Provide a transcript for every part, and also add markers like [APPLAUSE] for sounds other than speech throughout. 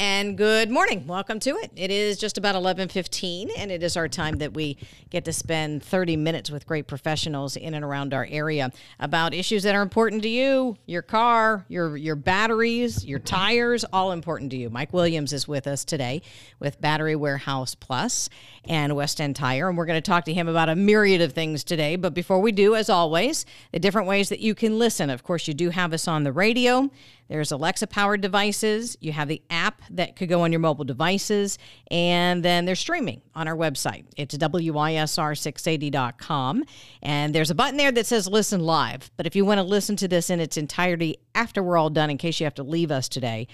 And good morning. Welcome to it. It is just about 11:15 and it is our time that we get to spend 30 minutes with great professionals in and around our area about issues that are important to you, your car, your your batteries, your tires, all important to you. Mike Williams is with us today with Battery Warehouse Plus and West End Tire and we're going to talk to him about a myriad of things today, but before we do as always, the different ways that you can listen. Of course, you do have us on the radio. There's Alexa powered devices. You have the app that could go on your mobile devices. And then there's streaming on our website. It's WISR680.com. And there's a button there that says listen live. But if you want to listen to this in its entirety after we're all done, in case you have to leave us today,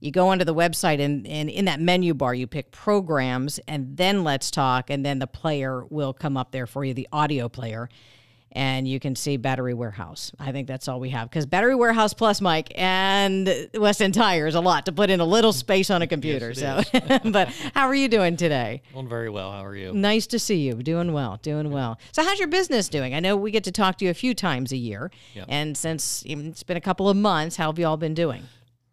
you go onto the website and, and in that menu bar you pick programs and then let's talk and then the player will come up there for you the audio player and you can see Battery Warehouse. I think that's all we have because Battery Warehouse Plus, Mike, and West End Tire is a lot to put in a little space on a computer. Yes, so, [LAUGHS] [LAUGHS] but how are you doing today? Doing very well. How are you? Nice to see you. Doing well. Doing well. So, how's your business doing? I know we get to talk to you a few times a year, Yep. and since it's been a couple of months, how have you all been doing?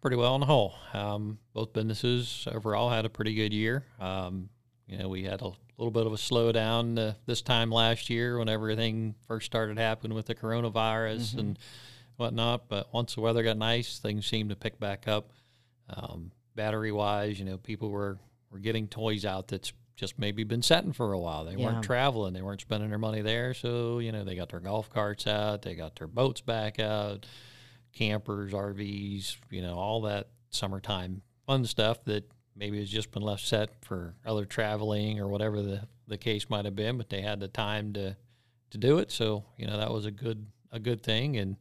Pretty well on the whole. Um, both businesses overall had a pretty good year. Um, you know, we had a little bit of a slowdown uh, this time last year when everything first started happening with the coronavirus and whatnot. But once the weather got nice, things seemed to pick back up. Um, battery wise, you know, people were, were getting toys out that's just maybe been setting for a while. They Yeah. weren't traveling, they weren't spending their money there. So, you know, they got their golf carts out, they got their boats back out, campers, RVs, you know, all that summertime fun stuff that maybe has just been left set for other traveling or whatever the, the case might have been, but they had the time to, to do it. So, you know, that was a good, a good thing. And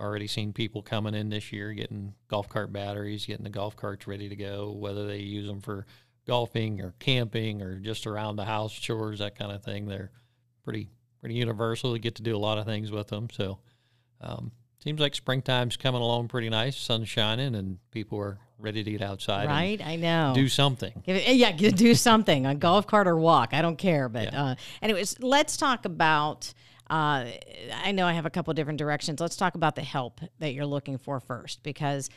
already seen people coming in this year getting golf cart batteries, getting the golf carts ready to go, whether they use them for golfing or camping or just around the house chores, that kind of thing. They're pretty, pretty universal. You get to do a lot of things with them. So, um, seems like springtime's coming along pretty nice. Sun's shining and people are ready to get outside Right? I know. do something. Yeah, do something, a golf cart or walk. I don't care. But Yeah. uh, anyways, let's talk about. Uh, I know I have a couple different directions. Let's talk about the help that you're looking for first, because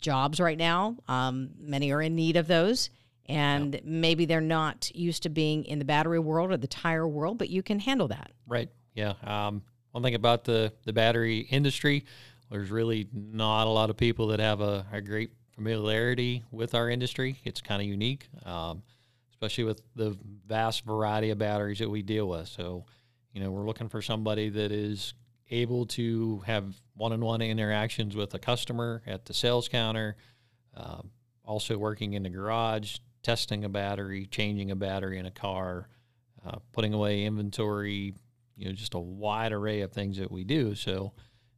jobs right now, um, many are in need of those, and maybe they're not used to being in the battery world or the tire world, but you can handle that. Right. Yeah. Um, one thing about the, the battery industry, there's really not a lot of people that have a, a great familiarity with our industry. It's kind of unique, um, especially with the vast variety of batteries that we deal with. So, you know, we're looking for somebody that is able to have one-on-one interactions with a customer at the sales counter, um, also working in the garage, testing a battery, changing a battery in a car, uh, putting away inventory, you know, just a wide array of things that we do. So,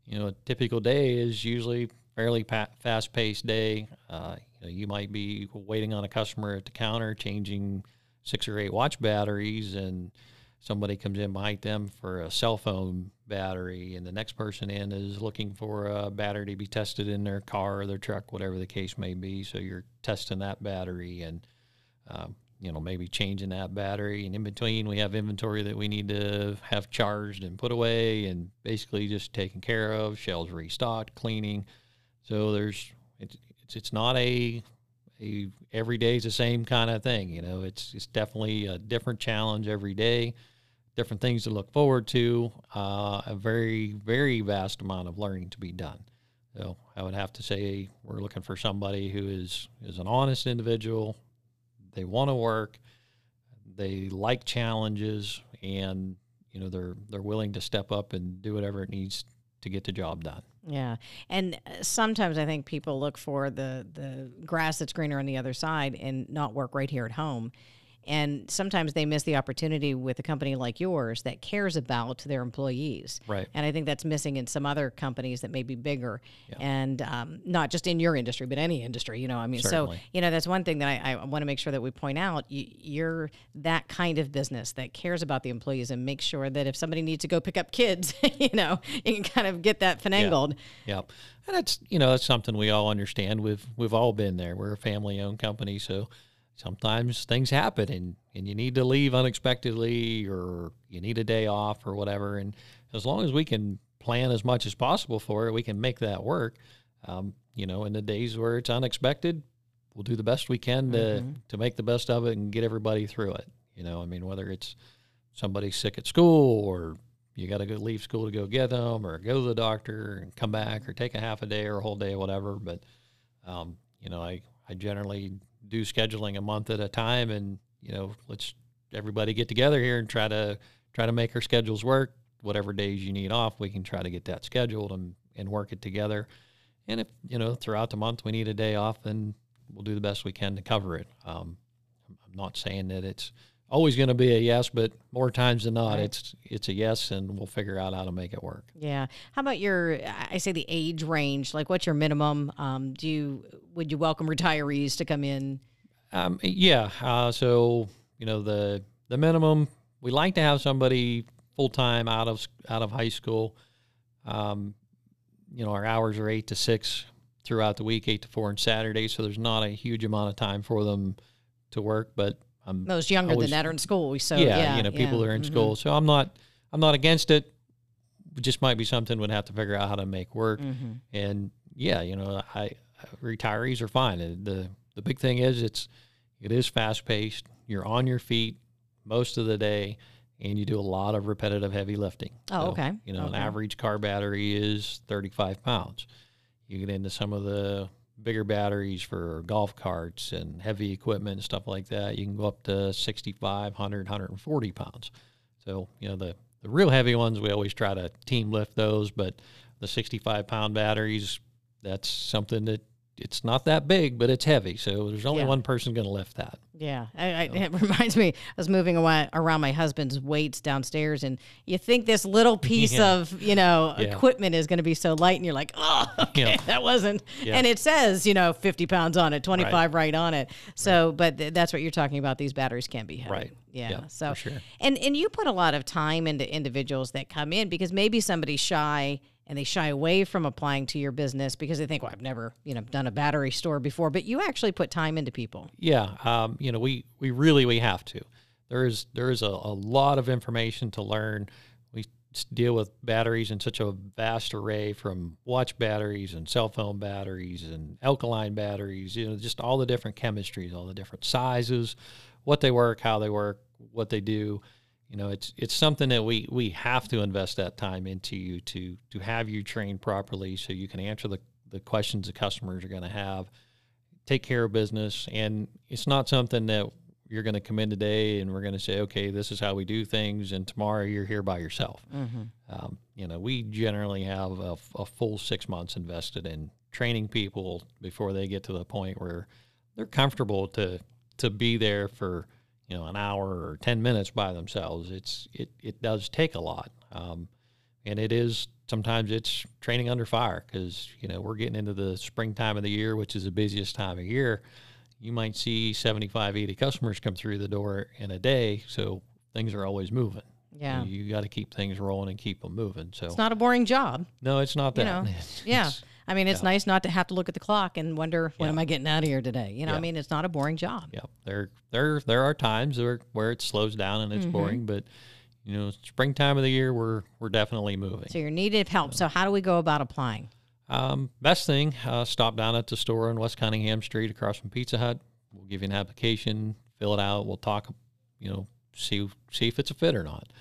you know, a typical day is usually fairly pa- fast-paced day. Uh, you, know, you might be waiting on a customer at the counter, changing six or eight watch batteries, and somebody comes in behind them for a cell phone battery, and the next person in is looking for a battery to be tested in their car or their truck, whatever the case may be. So you're testing that battery and um, you know maybe changing that battery, and in between we have inventory that we need to have charged and put away, and basically just taken care of. shells restocked, cleaning. So there's it's it's, it's not a a every day is the same kind of thing. You know, it's it's definitely a different challenge every day, different things to look forward to, uh, a very very vast amount of learning to be done. So I would have to say we're looking for somebody who is is an honest individual. They want to work. They like challenges, and you know they're they're willing to step up and do whatever it needs to get the job done. Yeah, and uh, sometimes I think people look for the the grass that's greener on the other side and not work right here at home. And sometimes they miss the opportunity with a company like yours that cares about their employees. Right. And I think that's missing in some other companies that may be bigger Yeah. and um, not just in your industry, but any industry. You know, I mean, Certainly. so, you know, that's one thing that I, I want to make sure that we point out. You, you're that kind of business that cares about the employees and makes sure that if somebody needs to go pick up kids, [LAUGHS] you know, you can kind of get that finagled. yeah. And that's you know that's something we all understand. We've we've all been there. We're a family owned company, so sometimes things happen and and you need to leave unexpectedly or you need a day off or whatever. And as long as we can plan as much as possible for it, we can make that work. Um, you know, in the days where it's unexpected, we'll do the best we can to mm-hmm. to make the best of it and get everybody through it. You know, I mean, whether it's somebody sick at school or you got to go leave school to go get them or go to the doctor and come back or take a half a day or a whole day, or whatever. But um, you know, I I generally do scheduling a month at a time, and you know, let's everybody get together here and try to try to make our schedules work. Whatever days you need off, we can try to get that scheduled and and work it together. And if you know throughout the month we need a day off, then we'll do the best we can to cover it. Um, I'm not saying that it's always going to be a yes, but more times than not, right. it's it's a yes, and we'll figure out how to make it work. Yeah. How about your? I say the age range. Like, what's your minimum? Um, do you would you welcome retirees to come in? Um, yeah. Uh, so you know the the minimum we like to have somebody full time out of out of high school. Um, you know, our hours are eight to six throughout the week, eight to four on Saturdays. So there's not a huge amount of time for them to work, but I'm most younger always, than that are in school. So yeah, yeah you know, people yeah. are in mm-hmm. school. So I'm not, I'm not against it. it. Just might be something we'd have to figure out how to make work. Mm-hmm. And yeah, you know, I retirees are fine. the The big thing is it's it is fast paced. You're on your feet most of the day and you do a lot of repetitive heavy lifting. Oh, so, okay. You know, okay. an average car battery is 35 pounds. You get into some of the bigger batteries for golf carts and heavy equipment and stuff like that. You can go up to 65, 100, 140 pounds. So, you know, the, the real heavy ones, we always try to team lift those, but the 65 pound batteries, that's something that it's not that big, but it's heavy. So there's only yeah. one person going to lift that. Yeah, I, I, it [LAUGHS] reminds me. I was moving around my husband's weights downstairs, and you think this little [LAUGHS] piece yeah. of you know yeah. equipment is going to be so light, and you're like, oh, [LAUGHS] okay, that wasn't. And it says you know 50 pounds on it, 25 right, right on it. So, right. but th- that's what you're talking about. These batteries can be heavy. Right. Yeah. so, sure. and and you put a lot of time into individuals that come in because maybe somebody's shy and they shy away from applying to your business because they think, well, I've never, you know, done a battery store before. But you actually put time into people. Yeah, um, you know, we we really we have to. There is there is a, a lot of information to learn. We deal with batteries in such a vast array, from watch batteries and cell phone batteries and alkaline batteries. You know, just all the different chemistries, all the different sizes, what they work, how they work, what they do you know it's it's something that we we have to invest that time into you to to have you trained properly so you can answer the the questions the customers are going to have take care of business and it's not something that you're going to come in today and we're going to say okay this is how we do things and tomorrow you're here by yourself mm-hmm. um, you know we generally have a, a full six months invested in training people before they get to the point where they're comfortable to to be there for you know an hour or 10 minutes by themselves it's it, it does take a lot. Um, and it is sometimes it's training under fire because you know we're getting into the springtime of the year which is the busiest time of year. You might see 75 80 customers come through the door in a day so things are always moving. Yeah. You, you got to keep things rolling and keep them moving so it's not a boring job. No it's not that. you know, [LAUGHS] yeah I mean, it's yeah. nice not to have to look at the clock and wonder when yeah. am I getting out of here today. You know, yeah. I mean, it's not a boring job. Yeah, there there there are times where where it slows down and it's mm-hmm. boring, but you know, springtime of the year, we're we're definitely moving. So you're needed help. So how do we go about applying? Um, best thing, uh, stop down at the store on West Cunningham Street across from Pizza Hut. We'll give you an application, fill it out. We'll talk, you know, see see if it's a fit or not.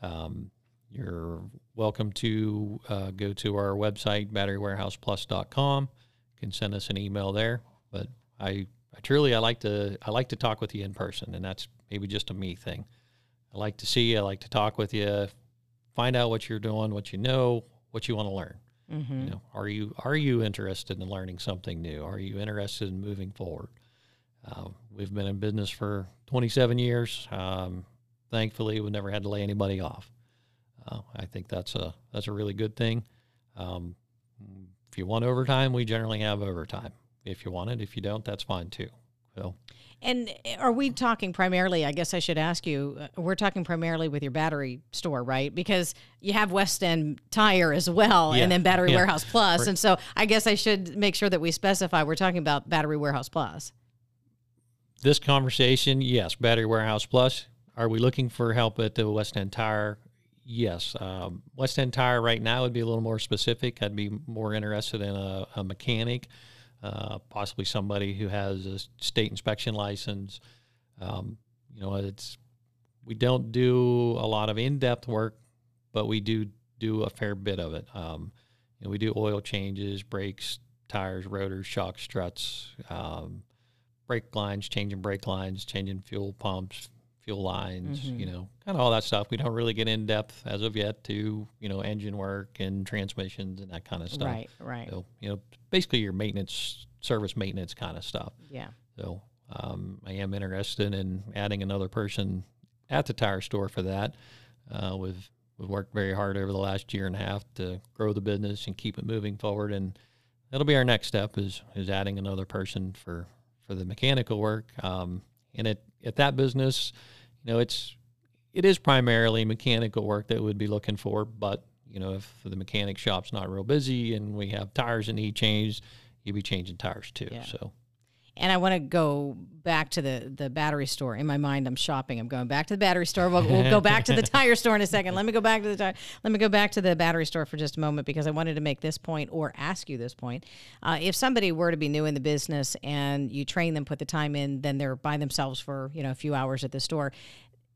Um, you're welcome to uh, go to our website, batterywarehouseplus.com. You can send us an email there. But I, I truly, I like to, I like to talk with you in person, and that's maybe just a me thing. I like to see you. I like to talk with you, find out what you're doing, what you know, what you want to learn. Mm-hmm. You know, are you are you interested in learning something new? Are you interested in moving forward? Uh, we've been in business for 27 years. Um, thankfully, we've never had to lay anybody off. Uh, I think that's a that's a really good thing. Um, if you want overtime, we generally have overtime. If you want it, if you don't, that's fine too. So. And are we talking primarily? I guess I should ask you. Uh, we're talking primarily with your battery store, right? Because you have West End Tire as well, yeah. and then Battery yeah. Warehouse Plus. And so I guess I should make sure that we specify we're talking about Battery Warehouse Plus. This conversation, yes, Battery Warehouse Plus. Are we looking for help at the West End Tire? Yes, um, West End Tire right now would be a little more specific. I'd be more interested in a, a mechanic. uh, possibly somebody who has a state inspection license. Um, you know, it's we don't do a lot of in-depth work, but we do do a fair bit of it. Um, you know, we do oil changes, brakes, tires, rotors, shock struts, um, brake lines, changing brake lines, changing fuel pumps, fuel lines, mm-hmm. you know, kind of all that stuff. We don't really get in depth as of yet to, you know, engine work and transmissions and that kind of stuff. Right, right. So, you know, basically your maintenance, service maintenance kind of stuff. Yeah. So um, I am interested in adding another person at the tire store for that. Uh, we've, we've worked very hard over the last year and a half to grow the business and keep it moving forward. And that'll be our next step is, is adding another person for, for the mechanical work. Um, and at, at that business, you know, it's it is primarily mechanical work that we'd be looking for. But you know, if the mechanic shop's not real busy and we have tires that need changed, you'd be changing tires too. Yeah. So and I want to go back to the the battery store. In my mind, I'm shopping. I'm going back to the battery store. We'll, we'll go back to the [LAUGHS] tire store in a second. Let me go back to the tire. Let me go back to the battery store for just a moment because I wanted to make this point or ask you this point. Uh, if somebody were to be new in the business and you train them, put the time in, then they're by themselves for you know a few hours at the store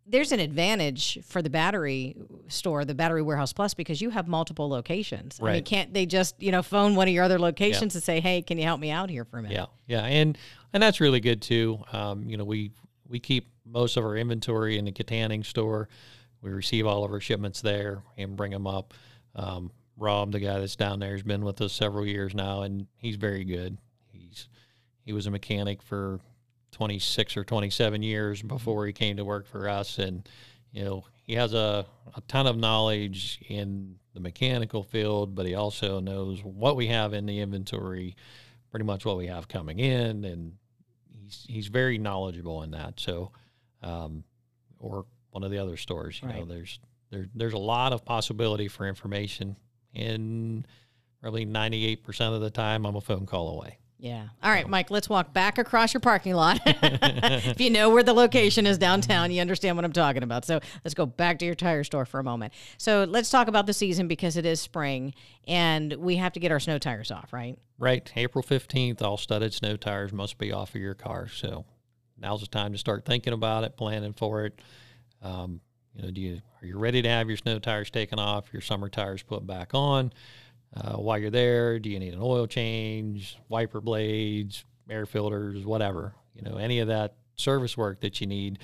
there's an advantage for the battery store, the Battery Warehouse Plus, because you have multiple locations. Right. I mean, can't they just you know phone one of your other locations yeah. and say, "Hey, can you help me out here for a minute?" Yeah, yeah, and and that's really good too. Um, you know, we we keep most of our inventory in the Kittanning store. We receive all of our shipments there and bring them up. Um, Rob, the guy that's down there, has been with us several years now, and he's very good. He's he was a mechanic for 26 or 27 years mm-hmm. before he came to work for us. And, you know, he has a, a ton of knowledge in the mechanical field, but he also knows what we have in the inventory, pretty much what we have coming in. And he's, he's very knowledgeable in that. So, um, or one of the other stores, you right. know, there's, there, there's a lot of possibility for information and probably 98% of the time I'm a phone call away. Yeah. All right, Mike, let's walk back across your parking lot. [LAUGHS] if you know where the location is downtown, you understand what I'm talking about. So let's go back to your tire store for a moment. So let's talk about the season because it is spring and we have to get our snow tires off, right? Right. April 15th, all studded snow tires must be off of your car. So now's the time to start thinking about it, planning for it. Um, you know, do you are you ready to have your snow tires taken off, your summer tires put back on? Uh, while you're there. Do you need an oil change, wiper blades, air filters, whatever? You know, any of that service work that you need.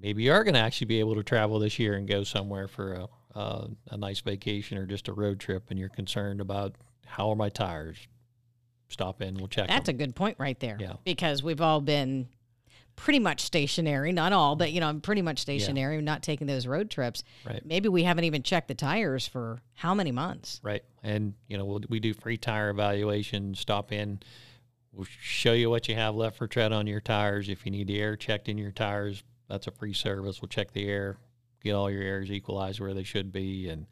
Maybe you are going to actually be able to travel this year and go somewhere for a, a, a nice vacation or just a road trip, and you're concerned about how are my tires. Stop in, we'll check. That's them. a good point right there. Yeah. Because we've all been pretty much stationary, not all, but you know, I'm pretty much stationary, yeah. not taking those road trips. Right. Maybe we haven't even checked the tires for how many months. Right. And you know, we'll, we do free tire evaluation. Stop in. We'll show you what you have left for tread on your tires. If you need the air checked in your tires, that's a free service. We'll check the air, get all your airs equalized where they should be, and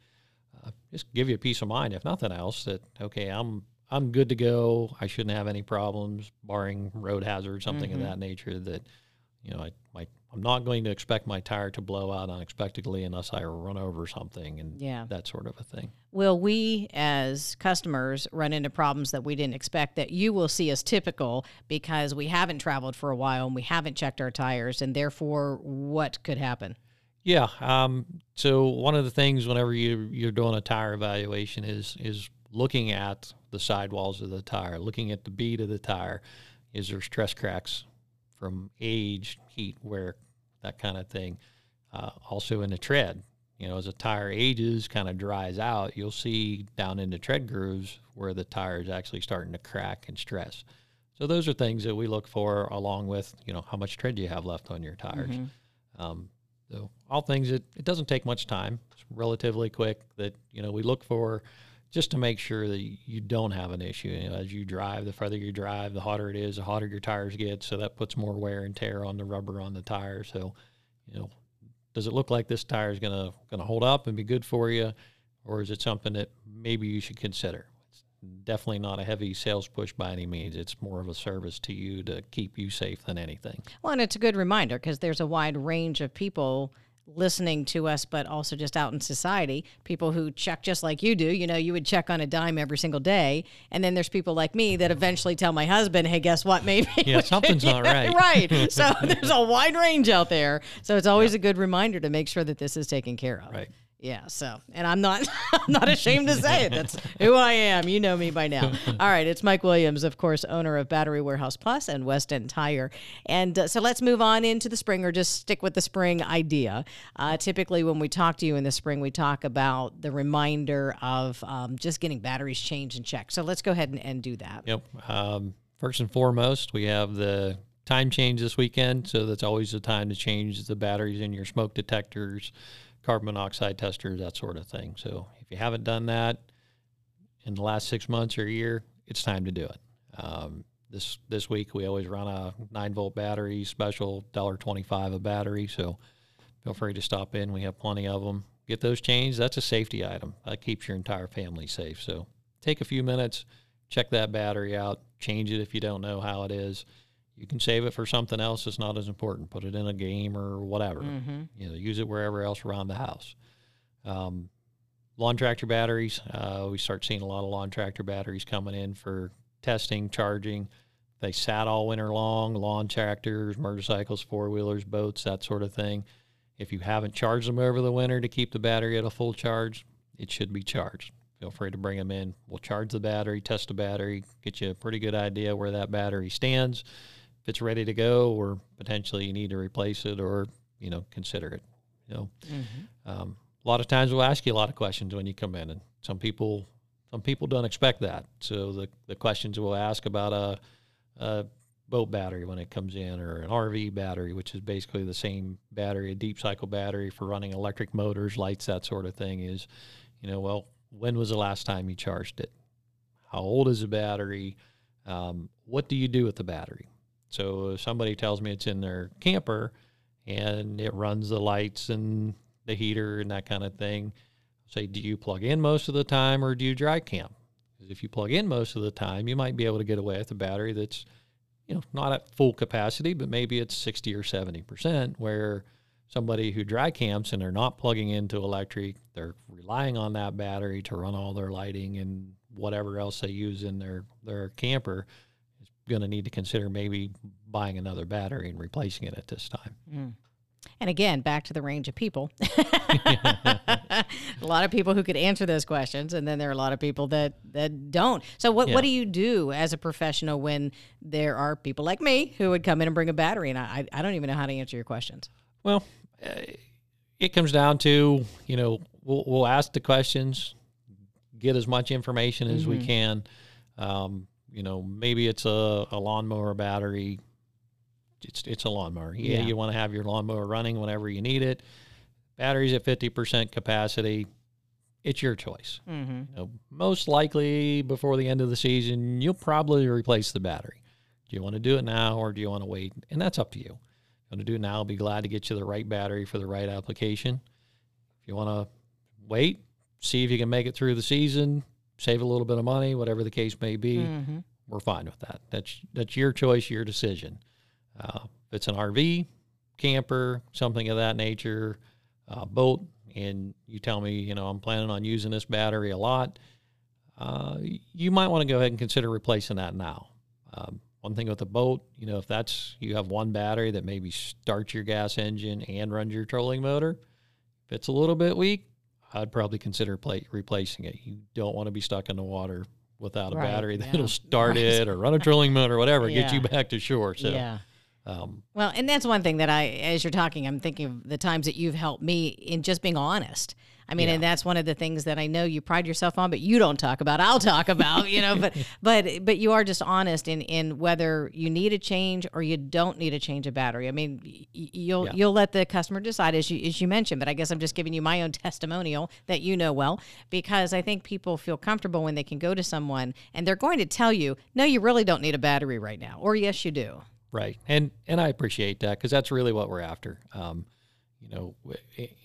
uh, just give you a peace of mind, if nothing else, that okay, I'm I'm good to go. I shouldn't have any problems, barring road hazard, something mm-hmm. of that nature. That you know, I my I'm not going to expect my tire to blow out unexpectedly unless I run over something and yeah. that sort of a thing. Will we, as customers, run into problems that we didn't expect that you will see as typical because we haven't traveled for a while and we haven't checked our tires, and therefore, what could happen? Yeah. Um, so one of the things whenever you you're doing a tire evaluation is is looking at the sidewalls of the tire, looking at the bead of the tire. Is there stress cracks from age, heat, wear, that kind of thing? Uh, also in the tread, you know, as a tire ages, kind of dries out, you'll see down in the tread grooves where the tire is actually starting to crack and stress. So those are things that we look for, along with you know how much tread do you have left on your tires. Mm-hmm. Um, so all things that it doesn't take much time. It's relatively quick. That you know we look for just to make sure that you don't have an issue. You know, as you drive, the further you drive, the hotter it is, the hotter your tires get. So that puts more wear and tear on the rubber on the tire. So, you know, does it look like this tire is gonna gonna hold up and be good for you, or is it something that maybe you should consider? It's definitely not a heavy sales push by any means. It's more of a service to you to keep you safe than anything. Well, and it's a good reminder because there's a wide range of people listening to us, but also just out in society, people who check just like you do. You know, you would check on a dime every single day. And then there's people like me that eventually tell my husband, hey, guess what? [LAUGHS] Maybe. Yeah, something's not right. [LAUGHS] right. So [LAUGHS] there's a wide range out there. So it's always yeah. a good reminder to make sure that this is taken care of. Right. Yeah, so and I'm not [LAUGHS] I'm not ashamed to say it. That's who I am. You know me by now. [LAUGHS] All right, it's Mike Williams, of course, owner of Battery Warehouse Plus and West End Tire. And uh, so let's move on into the spring, or just stick with the spring idea. Uh, typically, when we talk to you in the spring, we talk about the reminder of um, just getting batteries changed and checked. So let's go ahead and, and do that. Yep. Um, first and foremost, we have the time change this weekend, so that's always the time to change the batteries in your smoke detectors carbon monoxide testers, that sort of thing. So if you haven't done that in the last six months or a year, it's time to do it. Um, this this week we always run a nine volt battery special, dollar twenty five a battery. So feel free to stop in. We have plenty of them. Get those changed. That's a safety item. That keeps your entire family safe. So take a few minutes, check that battery out, change it if you don't know how it is you can save it for something else that's not as important. Put it in a game or whatever. Mm-hmm. You know, use it wherever else around the house. Um, lawn tractor batteries. Uh, we start seeing a lot of lawn tractor batteries coming in for testing, charging. They sat all winter long. Lawn tractors, motorcycles, four wheelers, boats, that sort of thing. If you haven't charged them over the winter to keep the battery at a full charge, it should be charged. Feel free to bring them in. We'll charge the battery, test the battery, get you a pretty good idea where that battery stands if it's ready to go, or potentially you need to replace it, or you know consider it. You know, mm-hmm. um, a lot of times we'll ask you a lot of questions when you come in, and some people some people don't expect that. So the the questions we'll ask about a, a boat battery when it comes in, or an RV battery, which is basically the same battery, a deep cycle battery for running electric motors, lights, that sort of thing. Is you know, well, when was the last time you charged it? How old is the battery? Um, what do you do with the battery? So if somebody tells me it's in their camper and it runs the lights and the heater and that kind of thing, say, do you plug in most of the time or do you dry camp? Because if you plug in most of the time, you might be able to get away with a battery that's, you know, not at full capacity, but maybe it's 60 or 70%, where somebody who dry camps and they're not plugging into electric, they're relying on that battery to run all their lighting and whatever else they use in their, their camper going to need to consider maybe buying another battery and replacing it at this time. Mm. And again, back to the range of people. [LAUGHS] a lot of people who could answer those questions, and then there are a lot of people that that don't. So, what yeah. what do you do as a professional when there are people like me who would come in and bring a battery, and I I don't even know how to answer your questions. Well, uh, it comes down to you know we'll, we'll ask the questions, get as much information as mm-hmm. we can. Um, you know, maybe it's a, a lawnmower battery. It's it's a lawnmower. Yeah, yeah. you want to have your lawnmower running whenever you need it. Batteries at fifty percent capacity. It's your choice. Mm-hmm. You know, most likely before the end of the season, you'll probably replace the battery. Do you want to do it now or do you want to wait? And that's up to you. If you want to do it now, I'll be glad to get you the right battery for the right application. If you want to wait, see if you can make it through the season, save a little bit of money, whatever the case may be, mm-hmm. we're fine with that. That's that's your choice, your decision. Uh, if it's an RV, camper, something of that nature, uh, boat, and you tell me, you know, I'm planning on using this battery a lot, uh, you might want to go ahead and consider replacing that now. Um, one thing with the boat, you know, if that's you have one battery that maybe starts your gas engine and runs your trolling motor, if it's a little bit weak, I'd probably consider play, replacing it. You don't want to be stuck in the water without a right, battery that'll yeah. [LAUGHS] start right. it or run a trolling motor or whatever, yeah. get you back to shore. So, yeah. Um, well, and that's one thing that I, as you're talking, I'm thinking of the times that you've helped me in just being honest. I mean, yeah. and that's one of the things that I know you pride yourself on, but you don't talk about. I'll talk about, you know, but [LAUGHS] but but you are just honest in in whether you need a change or you don't need a change of battery. I mean, you'll yeah. you'll let the customer decide as you as you mentioned, but I guess I'm just giving you my own [LAUGHS] testimonial that you know well because I think people feel comfortable when they can go to someone and they're going to tell you, no, you really don't need a battery right now, or yes, you do. Right, and and I appreciate that because that's really what we're after. Um, you know,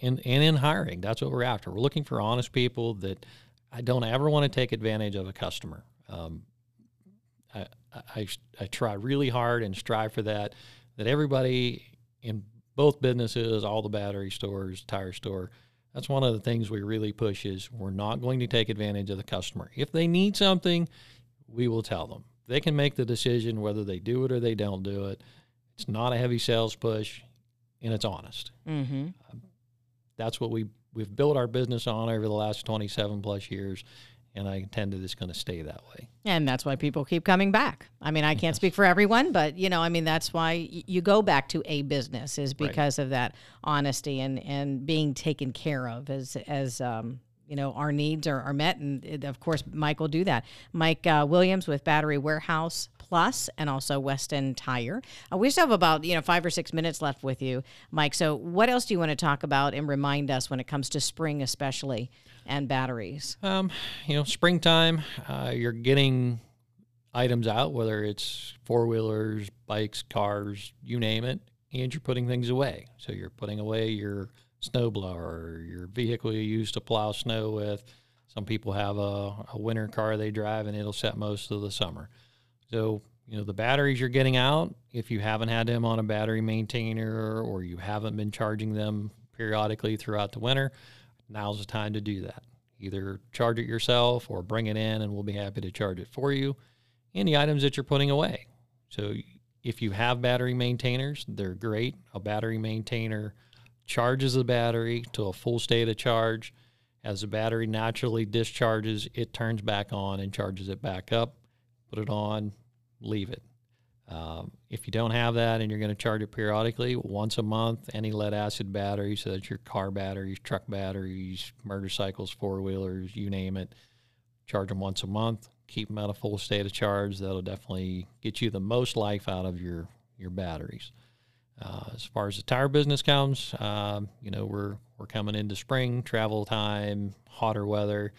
and and in hiring, that's what we're after. We're looking for honest people that I don't ever want to take advantage of a customer. Um, I, I, I try really hard and strive for that. That everybody in both businesses, all the battery stores, tire store, that's one of the things we really push is we're not going to take advantage of the customer. If they need something, we will tell them. They can make the decision whether they do it or they don't do it. It's not a heavy sales push, and it's honest. Mm-hmm. Um, that's what we we've built our business on over the last 27 plus years, and I intend that it's going to stay that way. And that's why people keep coming back. I mean, I can't speak for everyone, but you know, I mean, that's why you go back to a business is because right. of that honesty and and being taken care of as as um, you know our needs are, are met and it, of course mike will do that mike uh, williams with battery warehouse plus and also west end tire uh, we still have about you know five or six minutes left with you mike so what else do you want to talk about and remind us when it comes to spring especially and batteries? Um, you know, springtime, uh, you're getting items out, whether it's four wheelers, bikes, cars, you name it, and you're putting things away. So you're putting away your snowblower, or your vehicle you use to plow snow with. Some people have a, a winter car they drive and it'll set most of the summer. So, you know, the batteries you're getting out, if you haven't had them on a battery maintainer or you haven't been charging them periodically throughout the winter, now's the time to do that. Either charge it yourself or bring it in, and we'll be happy to charge it for you. Any items that you're putting away. So if you have battery maintainers, they're great. A battery maintainer charges the battery to a full state of charge. As the battery naturally discharges, it turns back on and charges it back up. Put it on, leave it. Um, if you don't have that and you're going to charge it periodically, once a month, any lead acid battery, so that's your car batteries, truck batteries, motorcycles, four wheelers, you name it, charge them once a month. Keep them at a full state of charge. That'll definitely get you the most life out of your your batteries. Uh, as far as the tire business comes, um, you know we're we're coming into spring, travel time, hotter weather,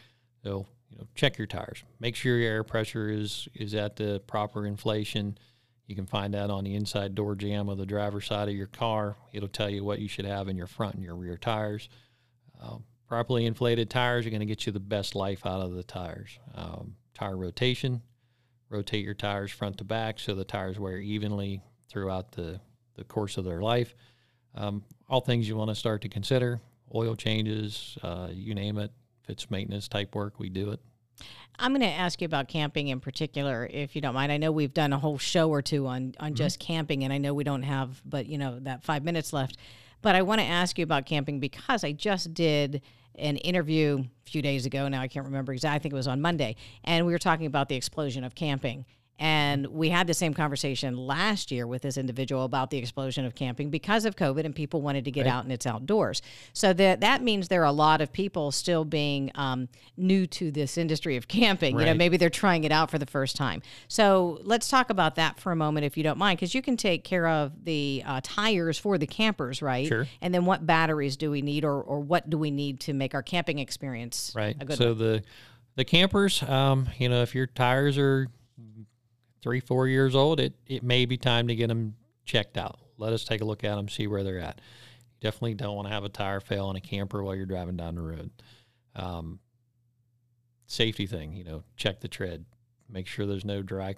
so you know check your tires. Make sure your air pressure is is at the proper inflation you can find that on the inside door jamb of the driver's side of your car. It'll tell you what you should have in your front and your rear tires. Uh, properly inflated tires are going to get you the best life out of the tires. Um, tire rotation, rotate your tires front to back so the tires wear evenly throughout the, the course of their life. Um, all things you want to start to consider oil changes, uh, you name it. If it's maintenance type work, we do it. I'm going to ask you about camping in particular, if you don't mind. I know we've done a whole show or two on on mm-hmm. just camping, and I know we don't have, but you know, that five minutes left. But I want to ask you about camping because I just did an interview a few days ago. Now I can't remember exactly. I think it was on Monday, and we were talking about the explosion of camping and we had the same conversation last year with this individual about the explosion of camping because of COVID and people wanted to get right. out and it's outdoors. So that that means there are a lot of people still being um, new to this industry of camping. Right. You know, maybe they're trying it out for the first time. So let's talk about that for a moment, if you don't mind, because you can take care of the uh, tires for the campers, right? Sure. And then what batteries do we need, or or what do we need to make our camping experience right? A good so one? the the campers, um, you know, if your tires are three, four years old, it, it may be time to get them checked out. Let us take a look at them, see where they're at. You definitely don't want to have a tire fail on a camper while you're driving down the road. Um, safety thing, you know, check the tread. Make sure there's no dry,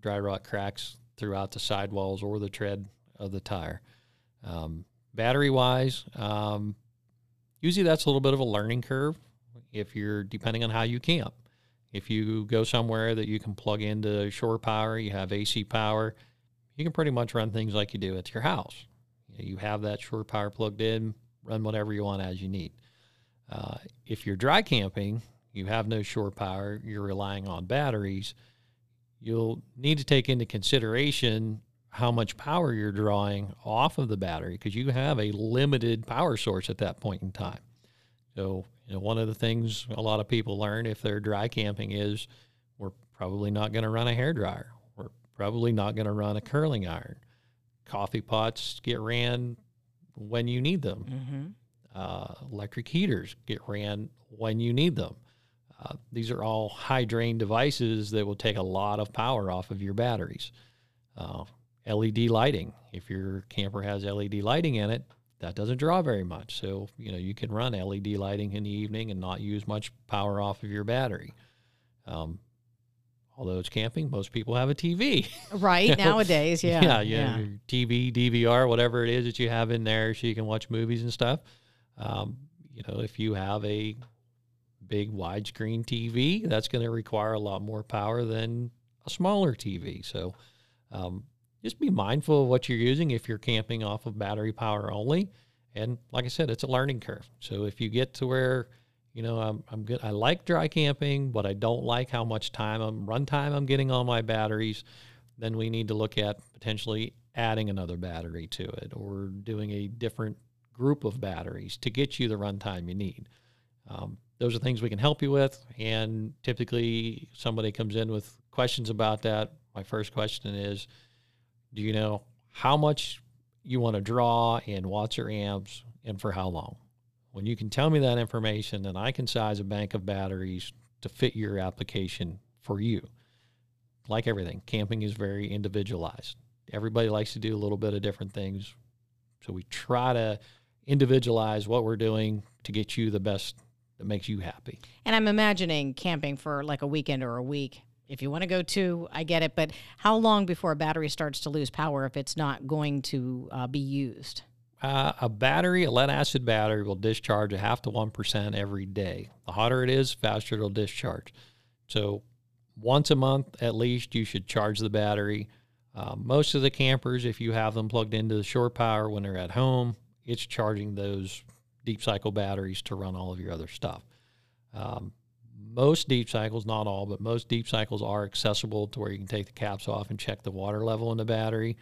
dry rot cracks throughout the sidewalls or the tread of the tire. Um, battery wise, um, usually that's a little bit of a learning curve if you're depending on how you camp. If you go somewhere that you can plug into shore power, you have AC power, you can pretty much run things like you do at your house. You have that shore power plugged in, run whatever you want as you need. Uh, if you're dry camping, you have no shore power, you're relying on batteries, you'll need to take into consideration how much power you're drawing off of the battery because you have a limited power source at that point in time. So you know, one of the things a lot of people learn if they're dry camping is we're probably not going to run a hair dryer. We're probably not going to run a curling iron. Coffee pots get ran when you need them. Mm-hmm. Uh, electric heaters get ran when you need them. Uh, these are all high drain devices that will take a lot of power off of your batteries. Uh, LED lighting. If your camper has LED lighting in it, that doesn't draw very much. So, you know, you can run LED lighting in the evening and not use much power off of your battery. Um, although it's camping, most people have a TV. Right [LAUGHS] nowadays, [LAUGHS] yeah, yeah, yeah, your TV, DVR, whatever it is that you have in there, so you can watch movies and stuff. Um, you know, if you have a big widescreen TV, that's going to require a lot more power than a smaller TV. So, um, just be mindful of what you're using if you're camping off of battery power only. And like I said, it's a learning curve. So if you get to where you know, I'm, I'm good. I like dry camping, but I don't like how much time I'm runtime I'm getting on my batteries. Then we need to look at potentially adding another battery to it or doing a different group of batteries to get you the runtime you need. Um, those are things we can help you with. And typically, somebody comes in with questions about that. My first question is Do you know how much you want to draw in watts or amps and for how long? When you can tell me that information, then I can size a bank of batteries to fit your application for you. Like everything, camping is very individualized. Everybody likes to do a little bit of different things. So we try to individualize what we're doing to get you the best that makes you happy. And I'm imagining camping for like a weekend or a week. If you want to go to, I get it. But how long before a battery starts to lose power if it's not going to uh, be used? Uh, a battery, a lead acid battery, will discharge a half to 1% every day. The hotter it is, faster it'll discharge. So, once a month at least, you should charge the battery. Uh, most of the campers, if you have them plugged into the shore power when they're at home, it's charging those deep cycle batteries to run all of your other stuff. Um, most deep cycles, not all, but most deep cycles are accessible to where you can take the caps off and check the water level in the battery.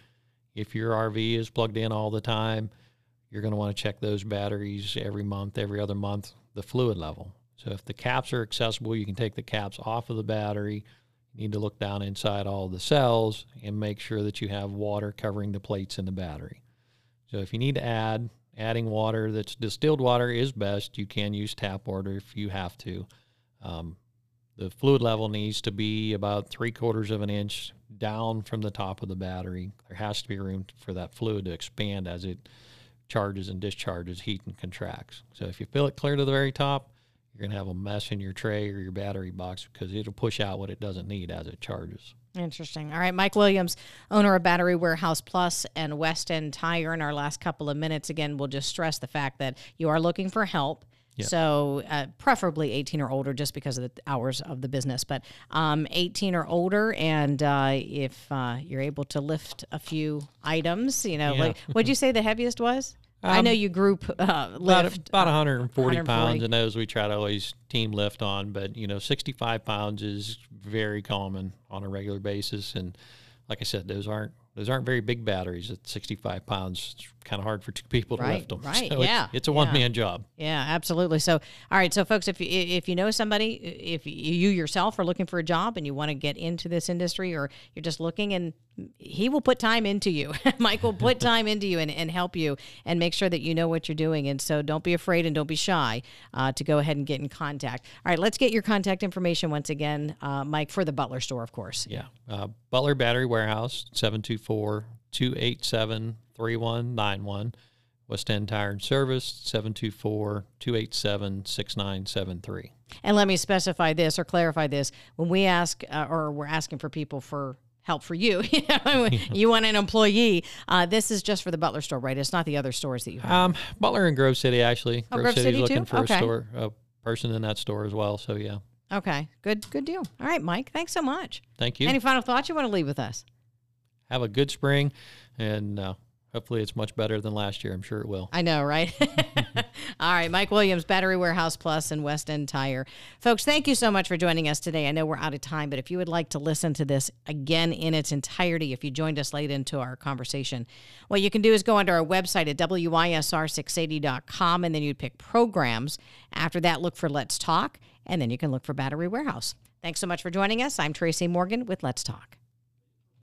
If your RV is plugged in all the time, you're going to want to check those batteries every month, every other month, the fluid level. So if the caps are accessible, you can take the caps off of the battery. You need to look down inside all the cells and make sure that you have water covering the plates in the battery. So if you need to add, adding water that's distilled water is best. You can use tap water if you have to. Um, the fluid level needs to be about three quarters of an inch down from the top of the battery. There has to be room for that fluid to expand as it charges and discharges heat and contracts. So if you fill it clear to the very top, you're going to have a mess in your tray or your battery box because it'll push out what it doesn't need as it charges. Interesting. All right, Mike Williams, owner of Battery Warehouse Plus and West End Tire. In our last couple of minutes, again, we'll just stress the fact that you are looking for help. So, uh, preferably 18 or older, just because of the hours of the business. But um, 18 or older, and uh, if uh, you're able to lift a few items, you know, yeah. like what'd you say the heaviest was? Um, I know you group uh, lift about, about 140, 140 pounds, and those we try to always team lift on. But you know, 65 pounds is very common on a regular basis, and like I said, those aren't those aren't very big batteries at 65 pounds. It's kind of hard for two people to right, lift them. [LAUGHS] Right. So yeah. It's, it's a one man job. Yeah, absolutely. So, all right. So, folks, if you, if you know somebody, if you yourself are looking for a job and you want to get into this industry, or you're just looking, and he will put time into you. [LAUGHS] Mike will put time into you and, and help you and make sure that you know what you're doing. And so, don't be afraid and don't be shy uh, to go ahead and get in contact. All right. Let's get your contact information once again, uh, Mike, for the Butler store, of course. Yeah. Uh, Butler Battery Warehouse, 724 287 3191. West End Tire and Service, 724 287 6973. And let me specify this or clarify this. When we ask, uh, or we're asking for people for help for you, [LAUGHS] [LAUGHS] you want an employee, uh, this is just for the Butler store, right? It's not the other stores that you have. Um, Butler and Grove City, actually. Oh, Grove, Grove City's City looking too? for okay. a store, a person in that store as well. So, yeah. Okay, good, good deal. All right, Mike, thanks so much. Thank you. Any final thoughts you want to leave with us? Have a good spring, and uh, hopefully it's much better than last year. I'm sure it will. I know, right? [LAUGHS] All right, Mike Williams, Battery Warehouse Plus and West End Tire. Folks, thank you so much for joining us today. I know we're out of time, but if you would like to listen to this again in its entirety, if you joined us late into our conversation, what you can do is go onto our website at wisr680.com and then you'd pick programs. After that, look for Let's Talk, and then you can look for Battery Warehouse. Thanks so much for joining us. I'm Tracy Morgan with Let's Talk.